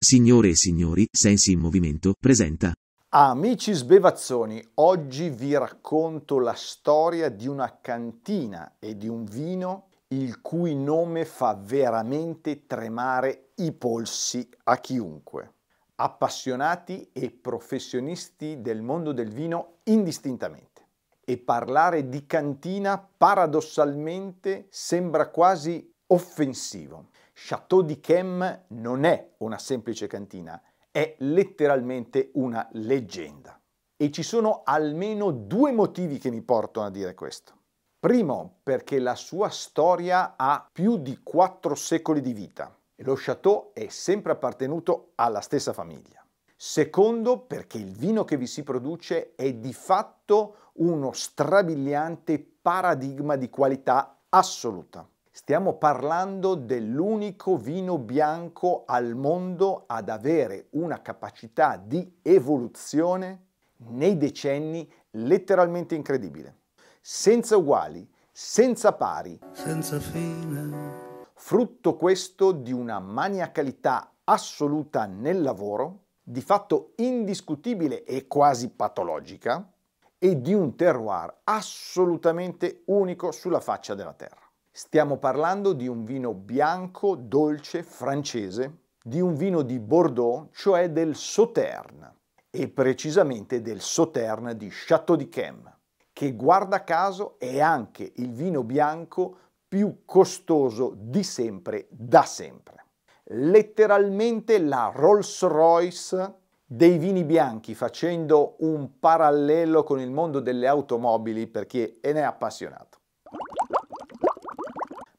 Signore e signori, Sensi in Movimento presenta Amici sbevazzoni, oggi vi racconto la storia di una cantina e di un vino il cui nome fa veramente tremare i polsi a chiunque. Appassionati e professionisti del mondo del vino indistintamente. E parlare di cantina paradossalmente sembra quasi offensivo. Chateau di Chem non è una semplice cantina, è letteralmente una leggenda. E ci sono almeno due motivi che mi portano a dire questo. Primo, perché la sua storia ha più di quattro secoli di vita e lo Chateau è sempre appartenuto alla stessa famiglia. Secondo, perché il vino che vi si produce è di fatto uno strabiliante paradigma di qualità assoluta. Stiamo parlando dell'unico vino bianco al mondo ad avere una capacità di evoluzione nei decenni letteralmente incredibile senza uguali, senza pari, senza fine. Frutto questo di una maniacalità assoluta nel lavoro, di fatto indiscutibile e quasi patologica, e di un terroir assolutamente unico sulla faccia della terra. Stiamo parlando di un vino bianco, dolce, francese, di un vino di Bordeaux, cioè del Sauterne, e precisamente del Sauterne di Château de Chem che guarda caso è anche il vino bianco più costoso di sempre, da sempre. Letteralmente la Rolls Royce dei vini bianchi, facendo un parallelo con il mondo delle automobili per chi ne è appassionato.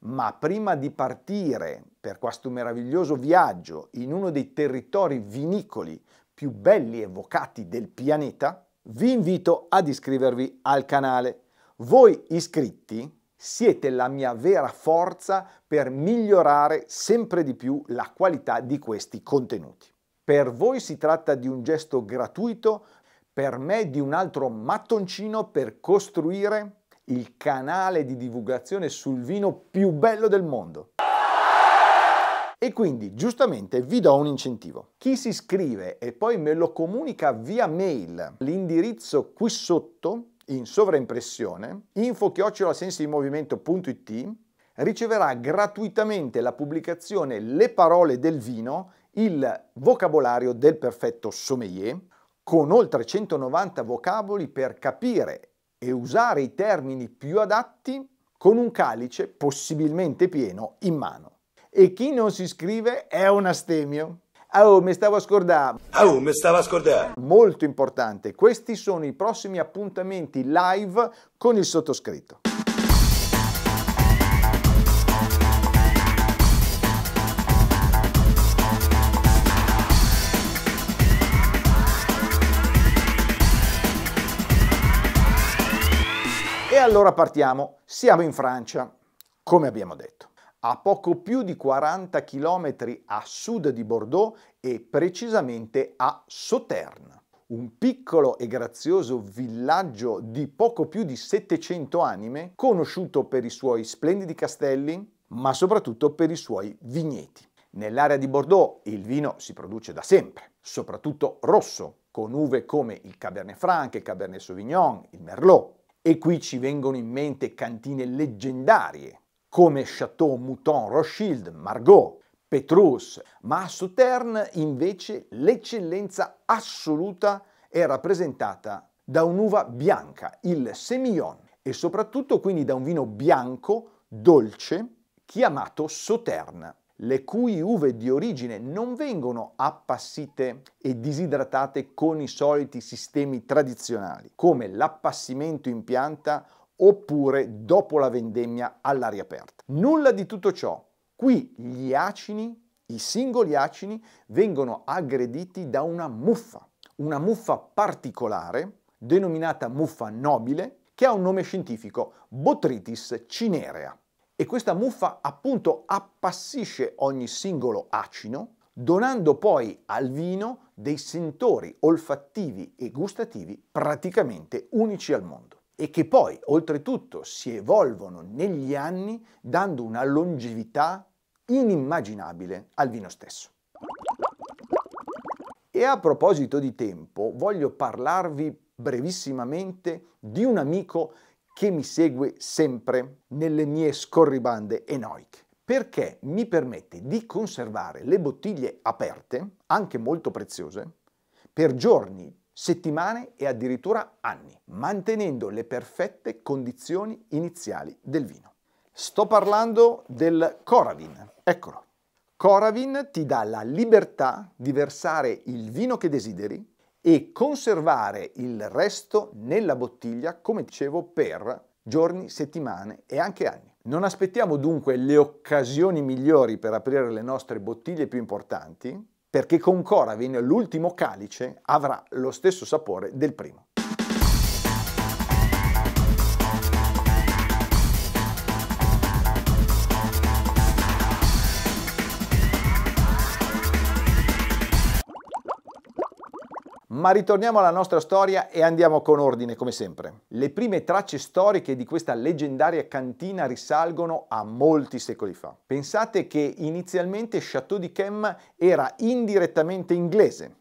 Ma prima di partire per questo meraviglioso viaggio in uno dei territori vinicoli più belli evocati del pianeta, vi invito ad iscrivervi al canale. Voi iscritti siete la mia vera forza per migliorare sempre di più la qualità di questi contenuti. Per voi si tratta di un gesto gratuito, per me di un altro mattoncino per costruire il canale di divulgazione sul vino più bello del mondo. E quindi giustamente vi do un incentivo. Chi si iscrive e poi me lo comunica via mail, l'indirizzo qui sotto in sovraimpressione, info-sensimovimento.it, riceverà gratuitamente la pubblicazione Le parole del vino, il vocabolario del perfetto sommelier, con oltre 190 vocaboli per capire e usare i termini più adatti con un calice possibilmente pieno in mano e chi non si iscrive è un astemio. Oh, mi stavo a scordare. Oh, mi stavo a scordare. Molto importante, questi sono i prossimi appuntamenti live con il sottoscritto. Allora partiamo, siamo in Francia, come abbiamo detto a poco più di 40 km a sud di Bordeaux e precisamente a Sauterne, un piccolo e grazioso villaggio di poco più di 700 anime, conosciuto per i suoi splendidi castelli, ma soprattutto per i suoi vigneti. Nell'area di Bordeaux il vino si produce da sempre, soprattutto rosso, con uve come il Cabernet Franc, il Cabernet Sauvignon, il Merlot. E qui ci vengono in mente cantine leggendarie come Chateau Mouton Rothschild, Margaux, Petrus, ma a Sauternes invece l'eccellenza assoluta è rappresentata da un'uva bianca, il Semillon, e soprattutto quindi da un vino bianco, dolce, chiamato Sauternes le cui uve di origine non vengono appassite e disidratate con i soliti sistemi tradizionali, come l'appassimento in pianta oppure dopo la vendemmia all'aria aperta. Nulla di tutto ciò. Qui gli acini, i singoli acini, vengono aggrediti da una muffa, una muffa particolare, denominata muffa nobile, che ha un nome scientifico, Botrytis cinerea e questa muffa appunto appassisce ogni singolo acino, donando poi al vino dei sentori olfattivi e gustativi praticamente unici al mondo e che poi oltretutto si evolvono negli anni dando una longevità inimmaginabile al vino stesso. E a proposito di tempo, voglio parlarvi brevissimamente di un amico che mi segue sempre nelle mie scorribande enoiche perché mi permette di conservare le bottiglie aperte, anche molto preziose, per giorni, settimane e addirittura anni, mantenendo le perfette condizioni iniziali del vino. Sto parlando del Coravin. Eccolo. Coravin ti dà la libertà di versare il vino che desideri e conservare il resto nella bottiglia, come dicevo, per giorni, settimane e anche anni. Non aspettiamo dunque le occasioni migliori per aprire le nostre bottiglie più importanti, perché con Coravin l'ultimo calice avrà lo stesso sapore del primo. Ma ritorniamo alla nostra storia e andiamo con ordine come sempre. Le prime tracce storiche di questa leggendaria cantina risalgono a molti secoli fa. Pensate che inizialmente Château d'Yquem era indirettamente inglese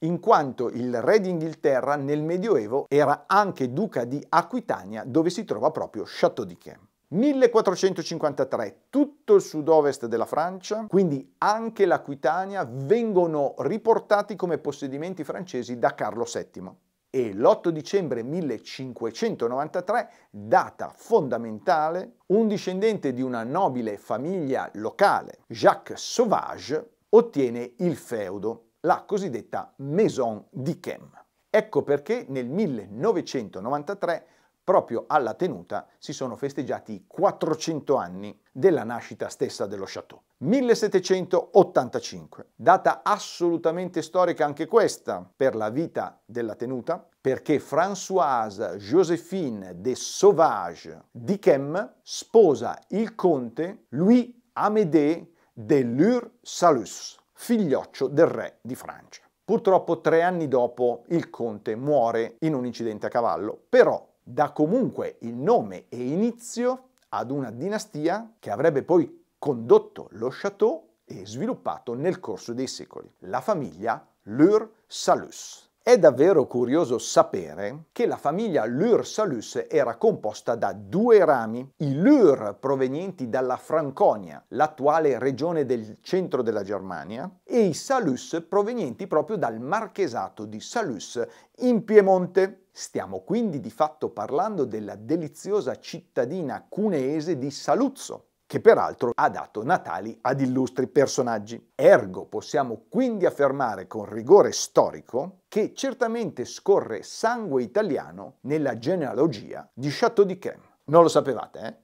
in quanto il re d'Inghilterra nel Medioevo era anche duca di Aquitania dove si trova proprio Château d'Yquem. 1453 tutto il sud-ovest della Francia, quindi anche l'Aquitania, vengono riportati come possedimenti francesi da Carlo VII. E l'8 dicembre 1593, data fondamentale, un discendente di una nobile famiglia locale, Jacques Sauvage, ottiene il feudo, la cosiddetta Maison d'Yquem. Ecco perché nel 1993 proprio alla tenuta si sono festeggiati i 400 anni della nascita stessa dello Château. 1785, data assolutamente storica anche questa per la vita della tenuta, perché Françoise Joséphine de Sauvage d'Yquem sposa il conte Louis Amédée de Lure-Salus, figlioccio del re di Francia. Purtroppo tre anni dopo il conte muore in un incidente a cavallo, però dà comunque il nome e inizio ad una dinastia che avrebbe poi condotto lo château e sviluppato nel corso dei secoli, la famiglia Lur-Salus. È davvero curioso sapere che la famiglia Lur-Salus era composta da due rami, i Lur provenienti dalla Franconia, l'attuale regione del centro della Germania, e i Salus provenienti proprio dal marchesato di Salus in Piemonte. Stiamo quindi di fatto parlando della deliziosa cittadina cuneese di Saluzzo, che peraltro ha dato natali ad illustri personaggi. Ergo possiamo quindi affermare con rigore storico che certamente scorre sangue italiano nella genealogia di Château d'Yquem. Non lo sapevate, eh?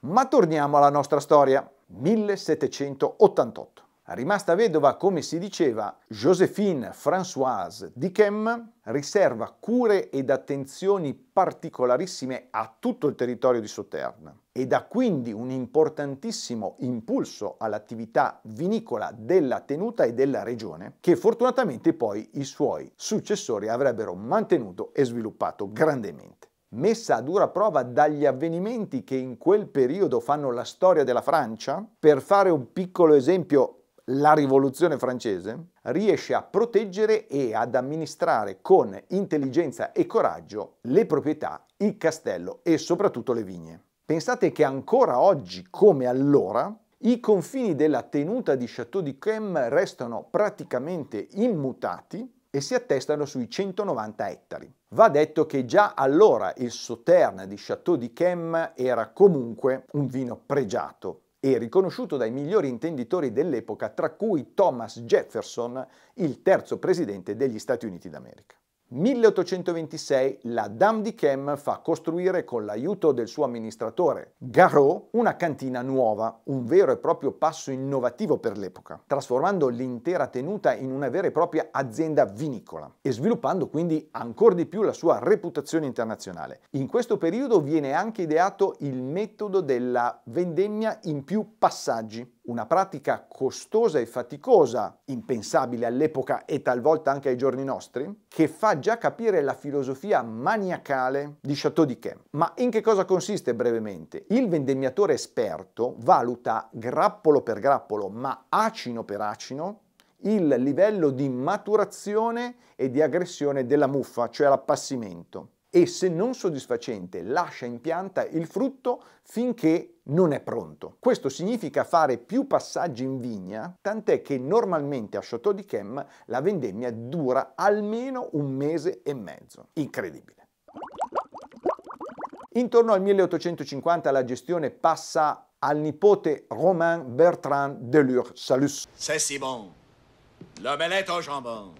Ma torniamo alla nostra storia. 1788. Rimasta vedova, come si diceva, Joséphine Françoise d'Yquem riserva cure ed attenzioni particolarissime a tutto il territorio di Sauternes e dà quindi un importantissimo impulso all'attività vinicola della tenuta e della regione, che fortunatamente poi i suoi successori avrebbero mantenuto e sviluppato grandemente. Messa a dura prova dagli avvenimenti che in quel periodo fanno la storia della Francia, per fare un piccolo esempio la rivoluzione francese, riesce a proteggere e ad amministrare con intelligenza e coraggio le proprietà, il castello e soprattutto le vigne. Pensate che ancora oggi come allora I confini della tenuta di Château di Chem restano praticamente immutati e si attestano sui 190 ettari. Va detto che già allora il Sauterne di Château di Chem era comunque un vino pregiato e riconosciuto dai migliori intenditori dell'epoca, tra cui Thomas Jefferson, il terzo presidente degli Stati Uniti d'America. 1826 la Dame di Chem fa costruire con l'aiuto del suo amministratore Garot una cantina nuova, un vero e proprio passo innovativo per l'epoca, trasformando l'intera tenuta in una vera e propria azienda vinicola e sviluppando quindi ancora di più la sua reputazione internazionale. In questo periodo viene anche ideato il metodo della vendemmia in più passaggi, una pratica costosa e faticosa, impensabile all'epoca e talvolta anche ai giorni nostri, che fa già capire la filosofia maniacale di Chateau d'Yquem. Ma in che cosa consiste brevemente? Il vendemmiatore esperto valuta grappolo per grappolo, ma acino per acino, il livello di maturazione e di aggressione della muffa, cioè l'appassimento e se non soddisfacente lascia in pianta il frutto finché non è pronto. Questo significa fare più passaggi in vigna, tant'è che normalmente a Chateau di Chem la vendemmia dura almeno un mese e mezzo. Incredibile. Intorno al 1850 la gestione passa al nipote Romain Bertrand Delure-Salus. C'est si bon. L'omelette au jambon.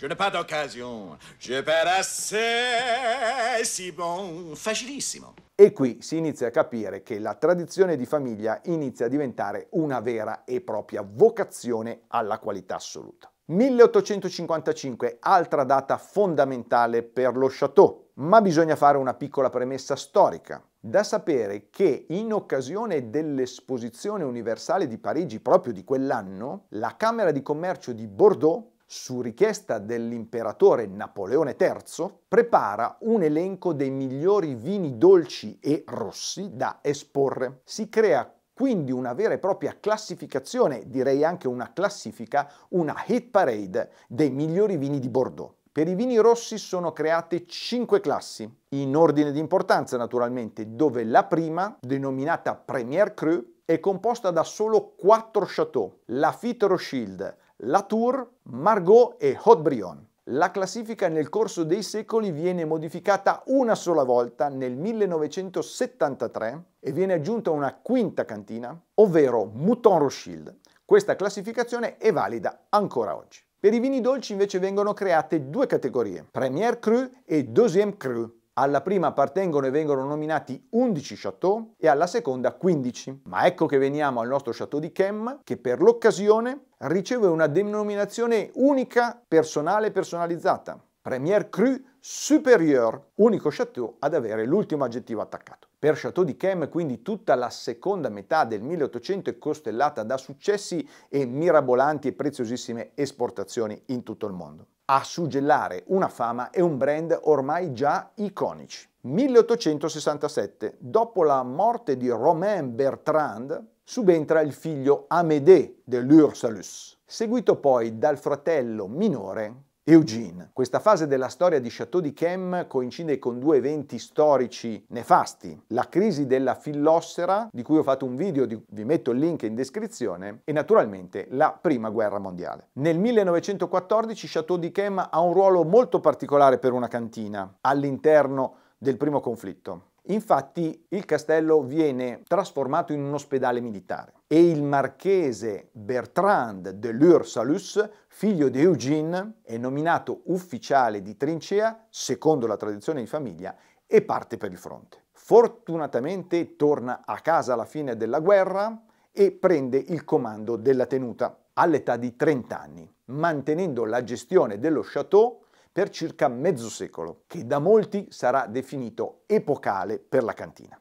Je n'ai pas d'occasion. Je perds assez si bon. Facilissimo. E qui si inizia a capire che la tradizione di famiglia inizia a diventare una vera e propria vocazione alla qualità assoluta. 1855, altra data fondamentale per lo Chateau, ma bisogna fare una piccola premessa storica. Da sapere che in occasione dell'Esposizione Universale di Parigi proprio di quell'anno, la Camera di Commercio di Bordeaux su richiesta dell'imperatore Napoleone III, prepara un elenco dei migliori vini dolci e rossi da esporre. Si crea quindi una vera e propria classificazione, direi anche una classifica, una hit parade dei migliori vini di Bordeaux. Per i vini rossi sono create cinque classi, in ordine di importanza naturalmente, dove la prima, denominata Premier Cru, è composta da solo quattro chateau, Lafitte Rothschild, Latour, Margot e Haut-Brion. La classifica nel corso dei secoli viene modificata una sola volta nel 1973 e viene aggiunta una quinta cantina, ovvero Mouton Rothschild. Questa classificazione è valida ancora oggi. Per i vini dolci invece vengono create due categorie, Premier Cru e Deuxième Cru. Alla prima appartengono e vengono nominati 11 chateau e alla seconda 15. Ma ecco che veniamo al nostro chateau di Chem che per l'occasione riceve una denominazione unica, personale e personalizzata. Premier Cru Superieur, unico chateau ad avere l'ultimo aggettivo attaccato. Per Chateau di Chem quindi tutta la seconda metà del 1800 è costellata da successi e mirabolanti e preziosissime esportazioni in tutto il mondo a suggellare una fama e un brand ormai già iconici. 1867, dopo la morte di Romain Bertrand, subentra il figlio Amédée de l'Ursalus, seguito poi dal fratello minore Eugene. Questa fase della storia di Chateau di Chem coincide con due eventi storici nefasti. La crisi della fillossera, di cui ho fatto un video, vi metto il link in descrizione, e naturalmente la Prima Guerra Mondiale. Nel 1914 Chateau di Chem ha un ruolo molto particolare per una cantina all'interno del primo conflitto. Infatti il castello viene trasformato in un ospedale militare e il marchese Bertrand de l'Ursalus, figlio di Eugene, è nominato ufficiale di trincea secondo la tradizione di famiglia e parte per il fronte. Fortunatamente torna a casa alla fine della guerra e prende il comando della tenuta all'età di 30 anni, mantenendo la gestione dello chateau per circa mezzo secolo, che da molti sarà definito epocale per la cantina.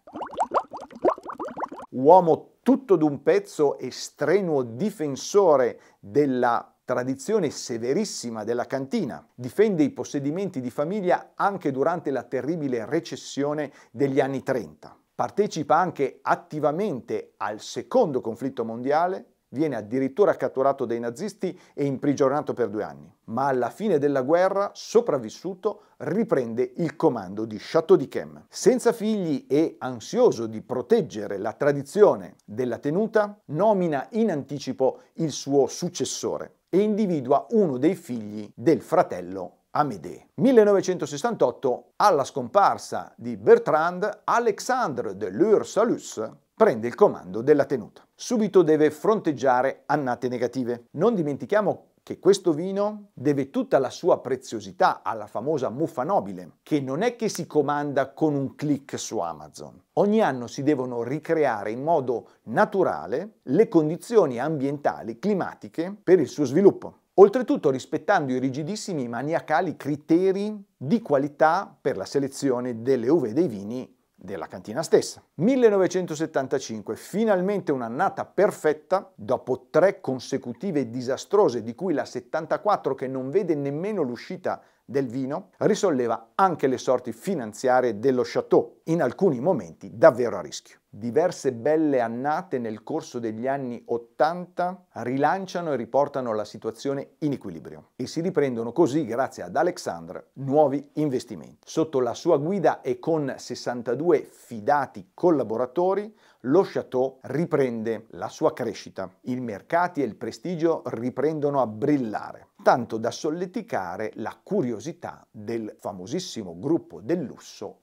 Uomo tutto d'un pezzo e strenuo difensore della tradizione severissima della cantina, difende i possedimenti di famiglia anche durante la terribile recessione degli anni 30. Partecipa anche attivamente al secondo conflitto mondiale Viene addirittura catturato dai nazisti e imprigionato per due anni. Ma alla fine della guerra, sopravvissuto, riprende il comando di Château d'Yquem. Senza figli e ansioso di proteggere la tradizione della tenuta, nomina in anticipo il suo successore e individua uno dei figli del fratello Amédée. 1968, alla scomparsa di Bertrand, Alexandre de Lure-Salus prende il comando della tenuta. Subito deve fronteggiare annate negative. Non dimentichiamo che questo vino deve tutta la sua preziosità alla famosa muffa nobile, che non è che si comanda con un clic su Amazon. Ogni anno si devono ricreare in modo naturale le condizioni ambientali, climatiche per il suo sviluppo. Oltretutto rispettando i rigidissimi maniacali criteri di qualità per la selezione delle uve dei vini della cantina stessa. 1975, finalmente un'annata perfetta, dopo tre consecutive disastrose, di cui la 74 che non vede nemmeno l'uscita del vino, risolleva anche le sorti finanziarie dello Chateau, in alcuni momenti davvero a rischio. Diverse belle annate nel corso degli anni 80 rilanciano e riportano la situazione in equilibrio e si riprendono così, grazie ad Alexandre, nuovi investimenti. Sotto la sua guida e con 62 fidati collaboratori, lo Chateau riprende la sua crescita. I mercati e il prestigio riprendono a brillare, tanto da solleticare la curiosità del famosissimo gruppo del lusso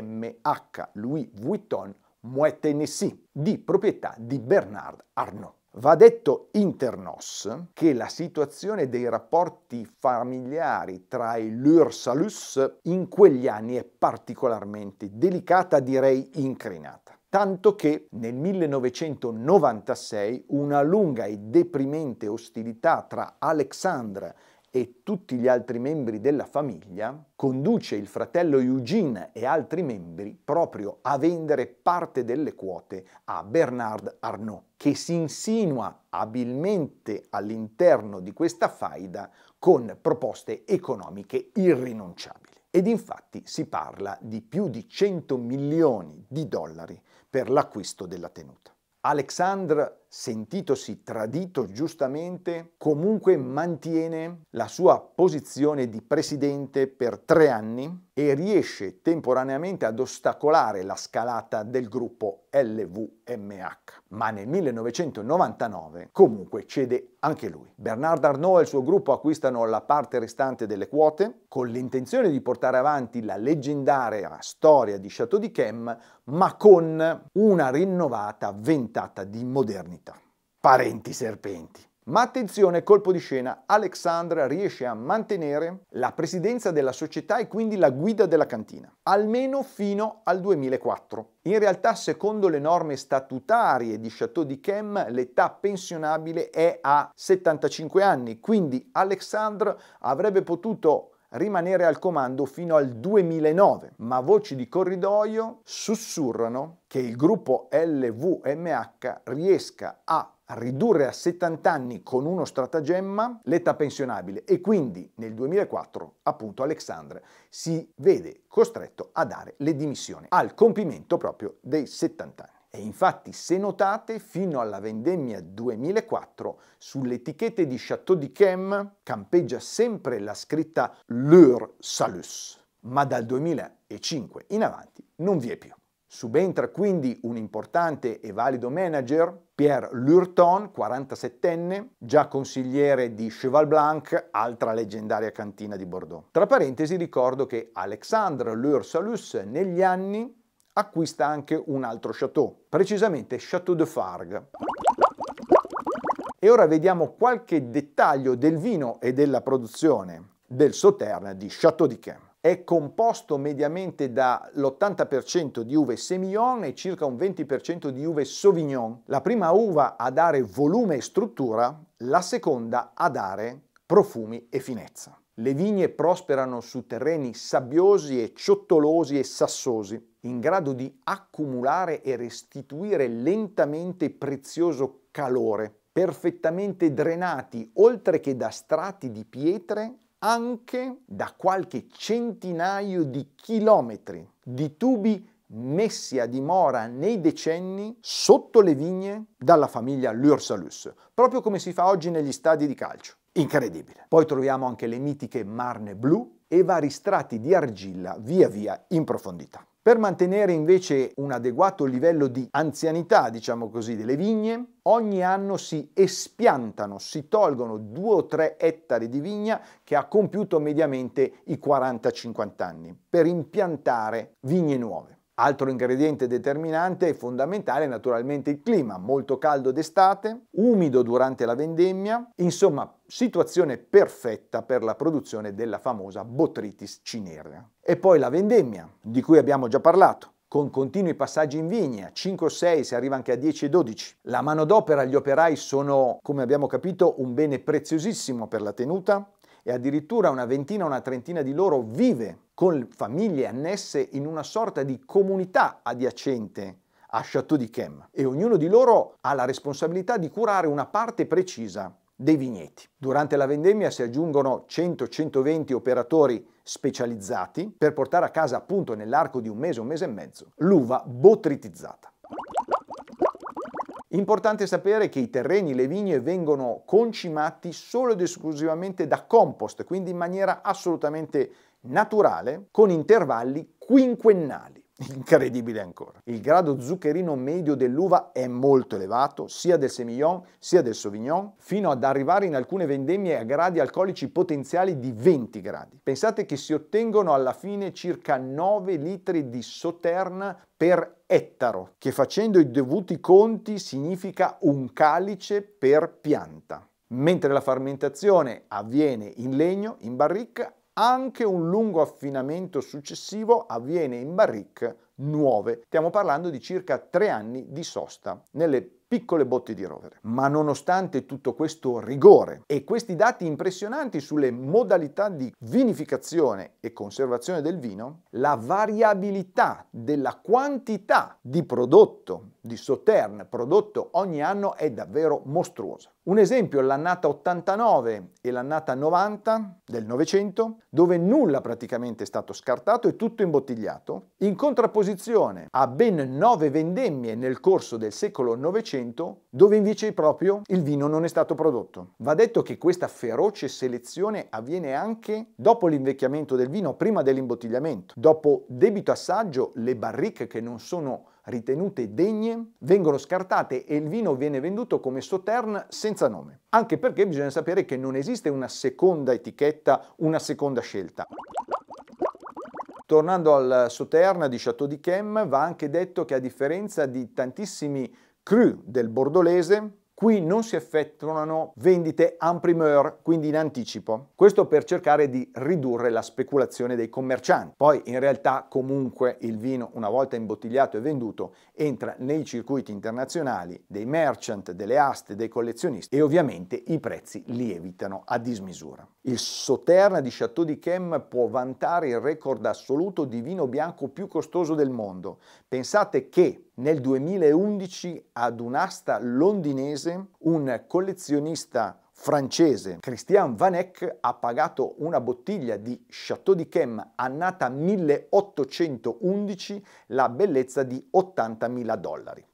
LVMH, Louis Vuitton Moet Tennessee, di proprietà di Bernard Arnault. Va detto internos che la situazione dei rapporti familiari tra i Lur-Salus in quegli anni è particolarmente delicata, direi incrinata tanto che nel 1996 una lunga e deprimente ostilità tra Alexandra e tutti gli altri membri della famiglia conduce il fratello Eugene e altri membri proprio a vendere parte delle quote a Bernard Arnault, che si insinua abilmente all'interno di questa faida con proposte economiche irrinunciabili. Ed infatti si parla di più di 100 milioni di dollari per l'acquisto della tenuta. Alexandre, sentitosi tradito giustamente, comunque mantiene la sua posizione di presidente per tre anni e riesce temporaneamente ad ostacolare la scalata del gruppo LVMH. Ma nel 1999 comunque cede anche lui. Bernard Arnault e il suo gruppo acquistano la parte restante delle quote con l'intenzione di portare avanti la leggendaria storia di Chateau d'Yquem, ma con una rinnovata ventata di modernità. Parenti serpenti. Ma attenzione, colpo di scena, Alexandra riesce a mantenere la presidenza della società e quindi la guida della cantina, almeno fino al 2004. In realtà, secondo le norme statutarie di Chateau d'Yquem, l'età pensionabile è a 75 anni, quindi Alexandre avrebbe potuto rimanere al comando fino al 2009, ma voci di corridoio sussurrano che il gruppo LVMH riesca a ridurre a 70 anni con uno stratagemma l'età pensionabile e quindi nel 2004 appunto Alexandre si vede costretto a dare le dimissioni al compimento proprio dei 70 anni. E infatti, se notate, fino alla vendemmia 2004 sulle etichette di Chateau d'Yquem campeggia sempre la scritta Leur Salus, ma dal 2005 in avanti non vi è più. Subentra quindi un importante e valido manager, Pierre Lurton, 47enne, già consigliere di Cheval Blanc, altra leggendaria cantina di Bordeaux. Tra parentesi ricordo che Alexandre Lur-Salus negli anni acquista anche un altro chateau, precisamente Chateau de Fargue. E ora vediamo qualche dettaglio del vino e della produzione del Sauterne di Chateau d'Yquem è composto mediamente dall'80% di uve Semillon e circa un 20% di uve Sauvignon. La prima uva a dare volume e struttura, la seconda a dare profumi e finezza. Le vigne prosperano su terreni sabbiosi e ciottolosi e sassosi, in grado di accumulare e restituire lentamente prezioso calore, perfettamente drenati oltre che da strati di pietre anche da qualche centinaio di chilometri di tubi messi a dimora nei decenni sotto le vigne dalla famiglia Lursalus, proprio come si fa oggi negli stadi di calcio. Incredibile. Poi troviamo anche le mitiche marne blu e vari strati di argilla via via in profondità. Per mantenere invece un adeguato livello di anzianità, diciamo così, delle vigne, ogni anno si espiantano, si tolgono due o tre ettari di vigna che ha compiuto mediamente i 40-50 anni per impiantare vigne nuove. Altro ingrediente determinante e fondamentale è naturalmente il clima, molto caldo d'estate, umido durante la vendemmia, insomma situazione perfetta per la produzione della famosa Botrytis cinerea. E poi la vendemmia, di cui abbiamo già parlato con continui passaggi in vigna, 5 o 6, si arriva anche a 10 e 12. La manodopera, gli operai sono, come abbiamo capito, un bene preziosissimo per la tenuta e addirittura una ventina una trentina di loro vive con famiglie annesse in una sorta di comunità adiacente a Château di Chem e ognuno di loro ha la responsabilità di curare una parte precisa dei vigneti. Durante la vendemmia si aggiungono 100-120 operatori specializzati per portare a casa appunto nell'arco di un mese, un mese e mezzo, l'uva botritizzata. Importante sapere che i terreni, le vigne vengono concimati solo ed esclusivamente da compost, quindi in maniera assolutamente naturale, con intervalli quinquennali. Incredibile ancora. Il grado zuccherino medio dell'uva è molto elevato, sia del Semillon sia del Sauvignon, fino ad arrivare in alcune vendemmie a gradi alcolici potenziali di 20 gradi. Pensate che si ottengono alla fine circa 9 litri di Sauterne per ettaro, che facendo i dovuti conti significa un calice per pianta. Mentre la fermentazione avviene in legno, in barrica, anche un lungo affinamento successivo avviene in barrique nuove. Stiamo parlando di circa tre anni di sosta nelle piccole botti di rovere. Ma nonostante tutto questo rigore e questi dati impressionanti sulle modalità di vinificazione e conservazione del vino, la variabilità della quantità di prodotto di Sauterne prodotto ogni anno è davvero mostruosa. Un esempio è l'annata 89 e l'annata 90 del Novecento, dove nulla praticamente è stato scartato e tutto imbottigliato, in contrapposizione a ben nove vendemmie nel corso del secolo Novecento, dove invece proprio il vino non è stato prodotto. Va detto che questa feroce selezione avviene anche dopo l'invecchiamento del vino, prima dell'imbottigliamento. Dopo debito assaggio, le barrique che non sono ritenute degne vengono scartate e il vino viene venduto come Sauterne senza nome. Anche perché bisogna sapere che non esiste una seconda etichetta, una seconda scelta. Tornando al Sauterne di Château di Chem, va anche detto che a differenza di tantissimi cru del bordolese, Qui non si effettuano vendite en primeur, quindi in anticipo. Questo per cercare di ridurre la speculazione dei commercianti. Poi in realtà comunque il vino una volta imbottigliato e venduto entra nei circuiti internazionali dei merchant, delle aste, dei collezionisti e ovviamente i prezzi lievitano a dismisura. Il Sauternes di Château di Chem può vantare il record assoluto di vino bianco più costoso del mondo. Pensate che nel 2011 ad un'asta londinese un collezionista francese, Christian Van Eck, ha pagato una bottiglia di Chateau di Chem annata 1811 la bellezza di 80.000 dollari.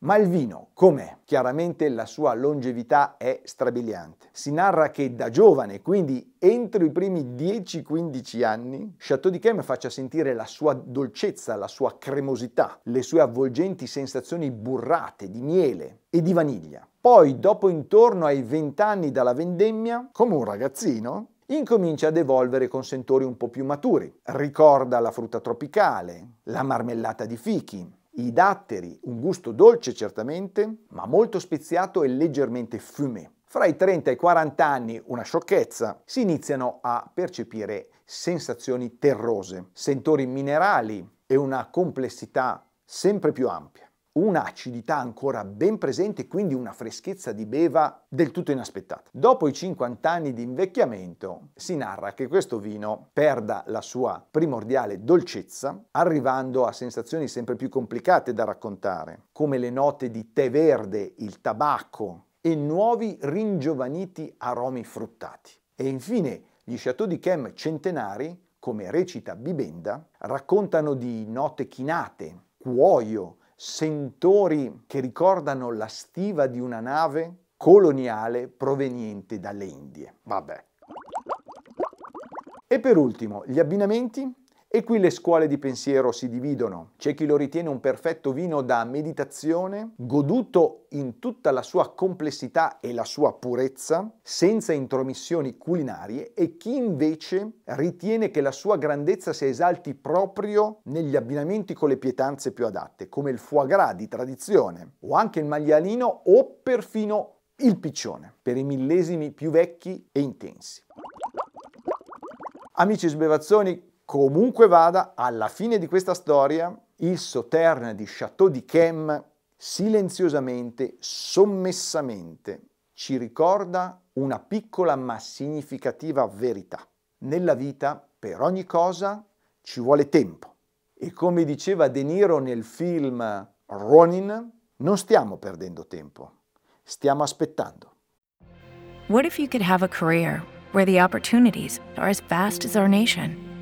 Ma il vino com'è? Chiaramente la sua longevità è strabiliante. Si narra che da giovane, quindi entro i primi 10-15 anni, Chateau di Chem faccia sentire la sua dolcezza, la sua cremosità, le sue avvolgenti sensazioni burrate di miele e di vaniglia. Poi, dopo intorno ai 20 anni dalla vendemmia, come un ragazzino, incomincia ad evolvere con sentori un po' più maturi. Ricorda la frutta tropicale, la marmellata di fichi, i datteri, un gusto dolce certamente, ma molto speziato e leggermente fumé. Fra i 30 e i 40 anni, una sciocchezza, si iniziano a percepire sensazioni terrose, sentori minerali e una complessità sempre più ampia un'acidità ancora ben presente, quindi una freschezza di beva del tutto inaspettata. Dopo i 50 anni di invecchiamento si narra che questo vino perda la sua primordiale dolcezza, arrivando a sensazioni sempre più complicate da raccontare, come le note di tè verde, il tabacco e nuovi ringiovaniti aromi fruttati. E infine gli Chateau di Chem centenari come recita Bibenda, raccontano di note chinate, cuoio, sentori che ricordano la stiva di una nave coloniale proveniente dalle Indie. Vabbè. E per ultimo, gli abbinamenti e qui le scuole di pensiero si dividono. C'è chi lo ritiene un perfetto vino da meditazione, goduto in tutta la sua complessità e la sua purezza, senza intromissioni culinarie, e chi invece ritiene che la sua grandezza si esalti proprio negli abbinamenti con le pietanze più adatte, come il foie gras di tradizione, o anche il maglialino o perfino il piccione, per i millesimi più vecchi e intensi. Amici sbevazzoni, Comunque vada, alla fine di questa storia, il Sauterne di Chateau di Chem silenziosamente, sommessamente ci ricorda una piccola ma significativa verità. Nella vita, per ogni cosa, ci vuole tempo. E come diceva De Niro nel film Ronin, non stiamo perdendo tempo, stiamo aspettando. What if you could have a career where the opportunities are as vast as our nation?